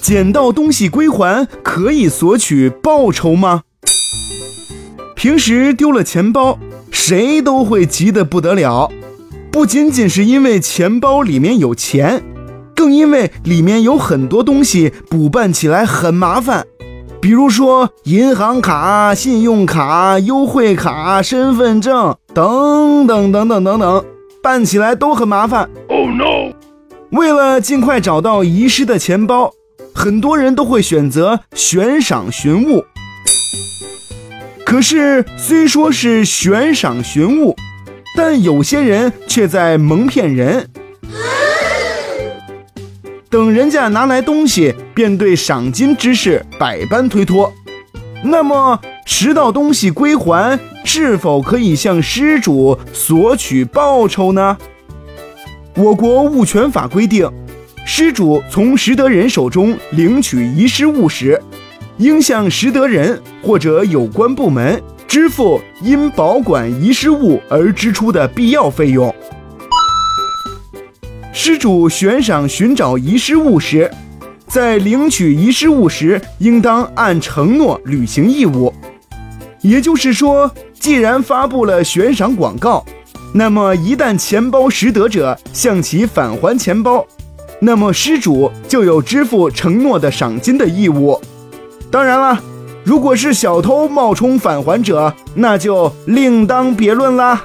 捡到东西归还可以索取报酬吗？平时丢了钱包，谁都会急得不得了，不仅仅是因为钱包里面有钱，更因为里面有很多东西补办起来很麻烦，比如说银行卡、信用卡、优惠卡、身份证等等等等等等，办起来都很麻烦。Oh no！为了尽快找到遗失的钱包。很多人都会选择悬赏寻物，可是虽说是悬赏寻物，但有些人却在蒙骗人。等人家拿来东西，便对赏金之事百般推脱。那么，拾到东西归还，是否可以向失主索取报酬呢？我国物权法规定。失主从拾得人手中领取遗失物时，应向拾得人或者有关部门支付因保管遗失物而支出的必要费用。失主悬赏寻找遗失物时，在领取遗失物时，应当按承诺履行义务。也就是说，既然发布了悬赏广告，那么一旦钱包拾得者向其返还钱包。那么失主就有支付承诺的赏金的义务。当然了，如果是小偷冒充返还者，那就另当别论啦。